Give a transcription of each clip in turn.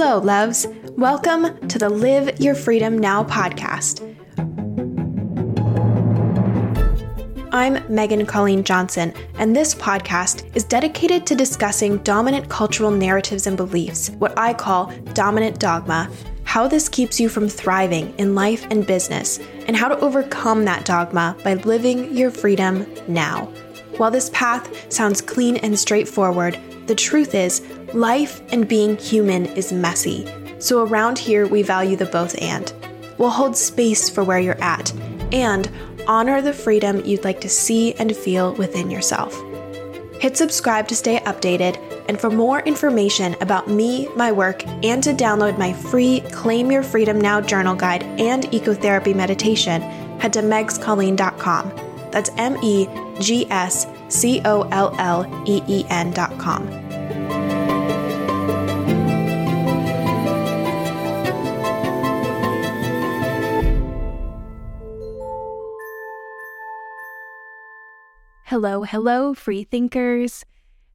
Hello, loves. Welcome to the Live Your Freedom Now podcast. I'm Megan Colleen Johnson, and this podcast is dedicated to discussing dominant cultural narratives and beliefs, what I call dominant dogma, how this keeps you from thriving in life and business, and how to overcome that dogma by living your freedom now. While this path sounds clean and straightforward, the truth is, life and being human is messy. So around here, we value the both and. We'll hold space for where you're at and honor the freedom you'd like to see and feel within yourself. Hit subscribe to stay updated, and for more information about me, my work, and to download my free Claim Your Freedom Now journal guide and ecotherapy meditation, head to megscolleen.com. That's M E G S C O L L E E N.com. Hello, hello, free thinkers.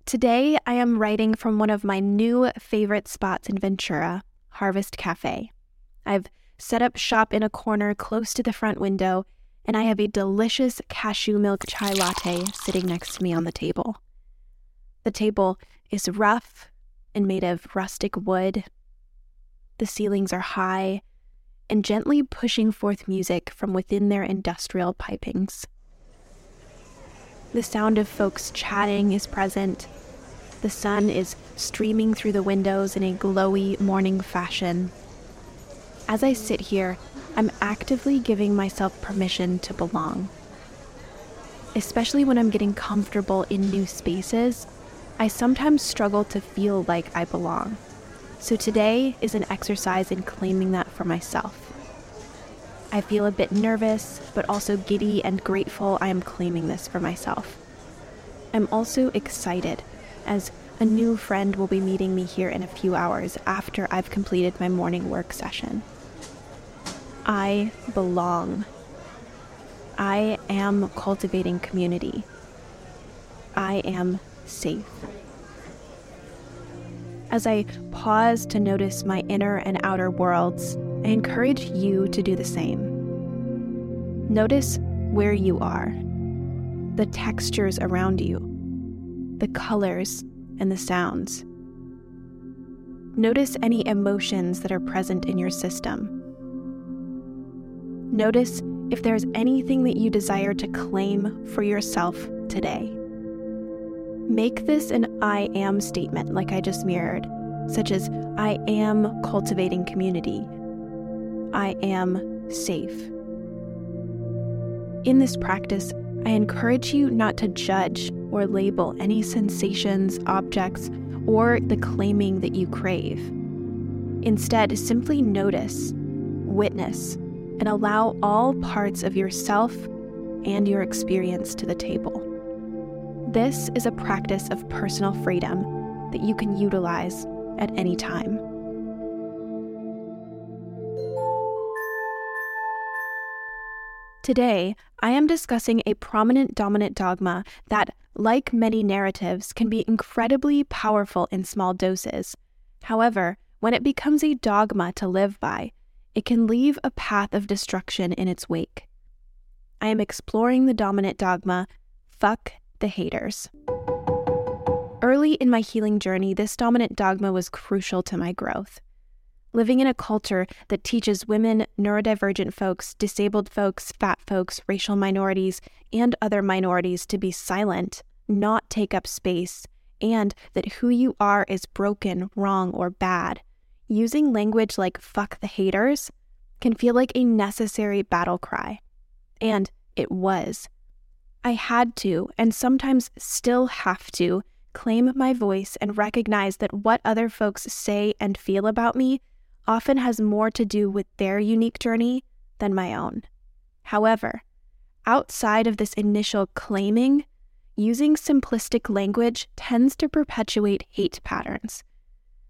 Today I am writing from one of my new favorite spots in Ventura, Harvest Cafe. I've set up shop in a corner close to the front window, and I have a delicious cashew milk chai latte sitting next to me on the table. The table is rough and made of rustic wood. The ceilings are high and gently pushing forth music from within their industrial pipings. The sound of folks chatting is present. The sun is streaming through the windows in a glowy morning fashion. As I sit here, I'm actively giving myself permission to belong. Especially when I'm getting comfortable in new spaces, I sometimes struggle to feel like I belong. So today is an exercise in claiming that for myself. I feel a bit nervous, but also giddy and grateful I am claiming this for myself. I'm also excited, as a new friend will be meeting me here in a few hours after I've completed my morning work session. I belong. I am cultivating community. I am safe. As I pause to notice my inner and outer worlds, I encourage you to do the same. Notice where you are, the textures around you, the colors and the sounds. Notice any emotions that are present in your system. Notice if there's anything that you desire to claim for yourself today. Make this an I am statement, like I just mirrored, such as I am cultivating community, I am safe. In this practice, I encourage you not to judge or label any sensations, objects, or the claiming that you crave. Instead, simply notice, witness, and allow all parts of yourself and your experience to the table. This is a practice of personal freedom that you can utilize at any time. Today, I am discussing a prominent dominant dogma that, like many narratives, can be incredibly powerful in small doses. However, when it becomes a dogma to live by, it can leave a path of destruction in its wake. I am exploring the dominant dogma fuck the haters. Early in my healing journey, this dominant dogma was crucial to my growth living in a culture that teaches women, neurodivergent folks, disabled folks, fat folks, racial minorities, and other minorities to be silent, not take up space, and that who you are is broken, wrong, or bad. Using language like fuck the haters can feel like a necessary battle cry. And it was. I had to, and sometimes still have to, claim my voice and recognize that what other folks say and feel about me often has more to do with their unique journey than my own. However, outside of this initial claiming, using simplistic language tends to perpetuate hate patterns.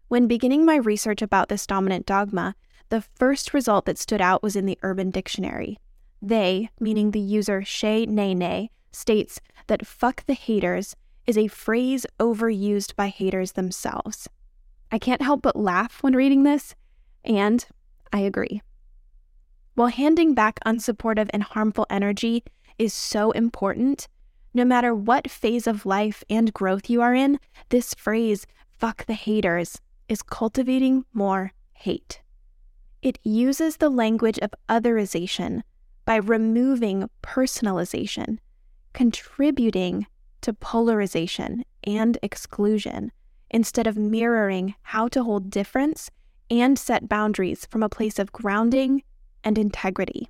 When beginning my research about this dominant dogma, the first result that stood out was in the Urban Dictionary. They, meaning the user Shay Nene, states that fuck the haters is a phrase overused by haters themselves. I can't help but laugh when reading this, and I agree. While handing back unsupportive and harmful energy is so important, no matter what phase of life and growth you are in, this phrase, fuck the haters, is cultivating more hate. It uses the language of otherization by removing personalization, contributing to polarization and exclusion, instead of mirroring how to hold difference and set boundaries from a place of grounding and integrity.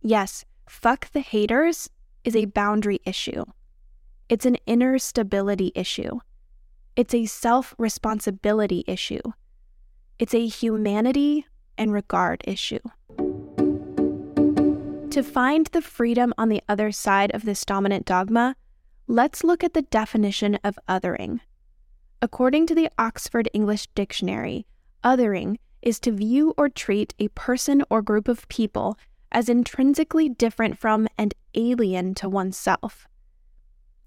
Yes, fuck the haters is a boundary issue. It's an inner stability issue. It's a self responsibility issue. It's a humanity and regard issue. To find the freedom on the other side of this dominant dogma, let's look at the definition of othering. According to the Oxford English Dictionary, othering is to view or treat a person or group of people as intrinsically different from and alien to oneself.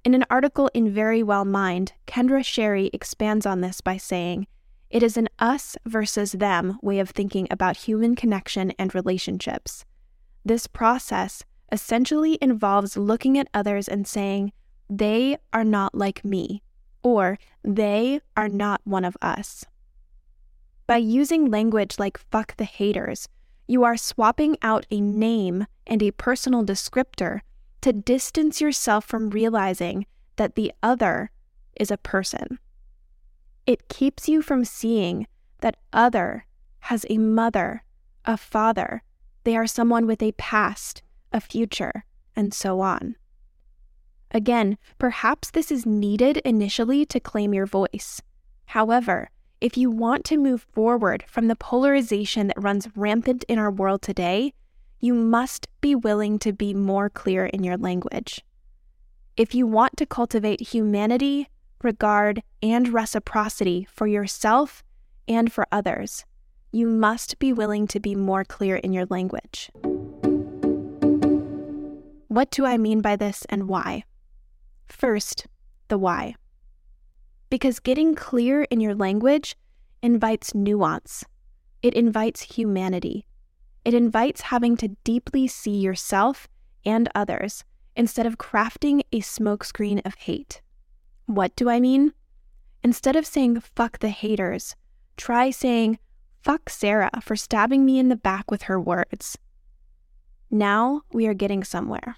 In an article in Very Well Mind, Kendra Cherry expands on this by saying, It is an us versus them way of thinking about human connection and relationships. This process essentially involves looking at others and saying, They are not like me, or They are not one of us. By using language like fuck the haters, you are swapping out a name and a personal descriptor to distance yourself from realizing that the other is a person. It keeps you from seeing that other has a mother, a father, they are someone with a past, a future, and so on. Again, perhaps this is needed initially to claim your voice. However, if you want to move forward from the polarization that runs rampant in our world today, you must be willing to be more clear in your language. If you want to cultivate humanity, regard, and reciprocity for yourself and for others, you must be willing to be more clear in your language. What do I mean by this and why? First, the why because getting clear in your language invites nuance, it invites humanity, it invites having to deeply see yourself and others instead of crafting a smokescreen of hate. What do I mean? Instead of saying fuck the haters, try saying fuck Sarah for stabbing me in the back with her words. Now we are getting somewhere.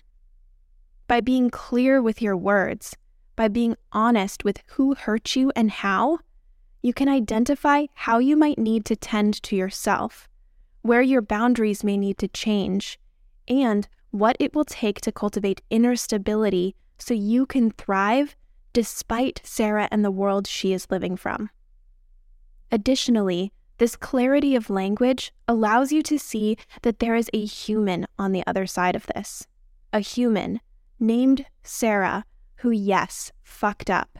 By being clear with your words, by being honest with who hurt you and how, you can identify how you might need to tend to yourself, where your boundaries may need to change, and what it will take to cultivate inner stability so you can thrive despite Sarah and the world she is living from. Additionally, this clarity of language allows you to see that there is a human on the other side of this. A human named Sarah who, yes, fucked up,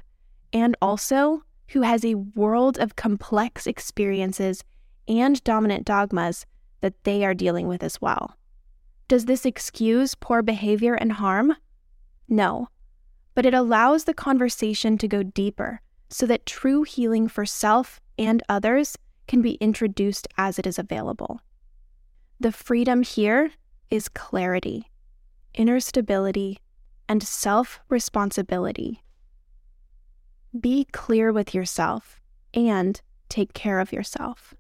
and also who has a world of complex experiences and dominant dogmas that they are dealing with as well. Does this excuse poor behavior and harm? No, but it allows the conversation to go deeper so that true healing for self and others can be introduced as it is available. The freedom here is clarity, inner stability, and self responsibility. Be clear with yourself and take care of yourself.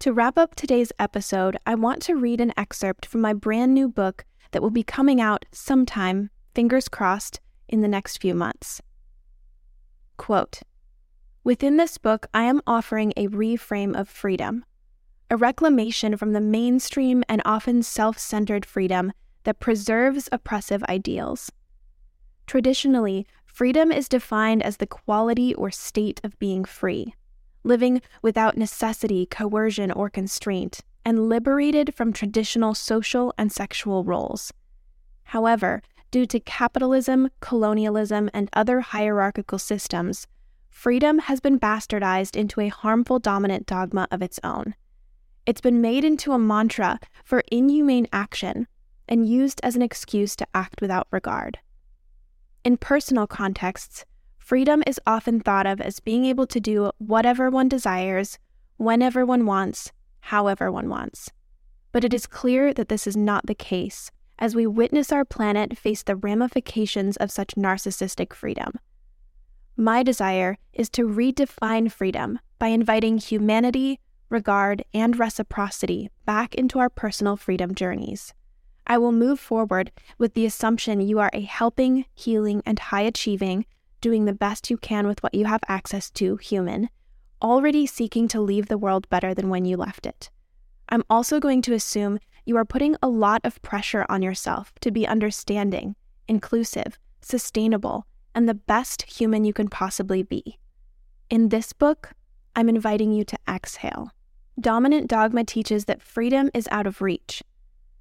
To wrap up today's episode, I want to read an excerpt from my brand new book that will be coming out sometime, fingers crossed, in the next few months. Quote Within this book, I am offering a reframe of freedom a reclamation from the mainstream and often self centered freedom that preserves oppressive ideals. Traditionally, freedom is defined as the quality or state of being free, living without necessity, coercion, or constraint, and liberated from traditional social and sexual roles. However, due to capitalism, colonialism, and other hierarchical systems, freedom has been bastardized into a harmful dominant dogma of its own. It's been made into a mantra for inhumane action and used as an excuse to act without regard. In personal contexts, freedom is often thought of as being able to do whatever one desires, whenever one wants, however one wants. But it is clear that this is not the case as we witness our planet face the ramifications of such narcissistic freedom. My desire is to redefine freedom by inviting humanity, regard, and reciprocity back into our personal freedom journeys. I will move forward with the assumption you are a helping, healing, and high achieving, doing the best you can with what you have access to human, already seeking to leave the world better than when you left it. I'm also going to assume you are putting a lot of pressure on yourself to be understanding, inclusive, sustainable, and the best human you can possibly be. In this book, I'm inviting you to exhale. Dominant dogma teaches that freedom is out of reach,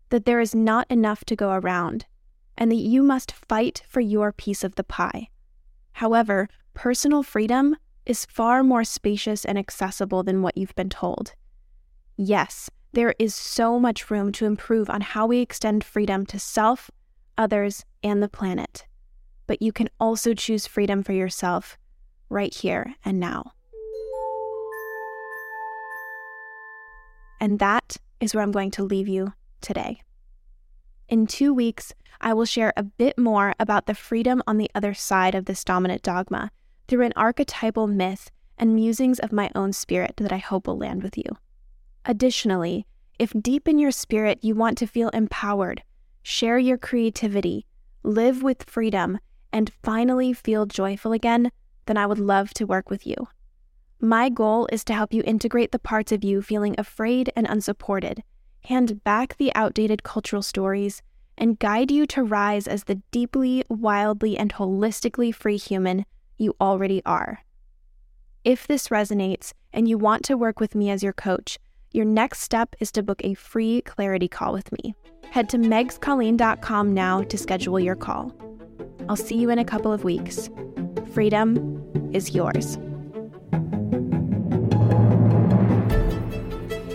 that there is not enough to go around, and that you must fight for your piece of the pie. However, personal freedom is far more spacious and accessible than what you've been told. Yes, there is so much room to improve on how we extend freedom to self, others, and the planet. But you can also choose freedom for yourself right here and now. And that is where I'm going to leave you today. In two weeks, I will share a bit more about the freedom on the other side of this dominant dogma through an archetypal myth and musings of my own spirit that I hope will land with you. Additionally, if deep in your spirit you want to feel empowered, share your creativity, live with freedom, and finally feel joyful again, then I would love to work with you. My goal is to help you integrate the parts of you feeling afraid and unsupported, hand back the outdated cultural stories, and guide you to rise as the deeply, wildly, and holistically free human you already are. If this resonates and you want to work with me as your coach, your next step is to book a free clarity call with me. Head to megscolleen.com now to schedule your call. I'll see you in a couple of weeks. Freedom is yours.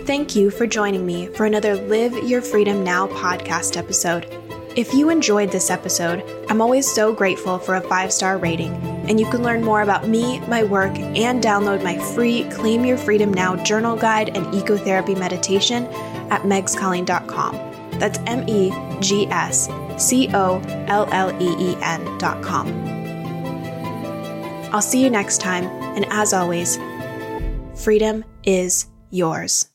Thank you for joining me for another Live Your Freedom Now podcast episode. If you enjoyed this episode, I'm always so grateful for a five star rating, and you can learn more about me, my work, and download my free Claim Your Freedom Now journal guide and ecotherapy meditation at megscolleen.com. That's M E G S C O L L E E N.com. I'll see you next time, and as always, freedom is yours.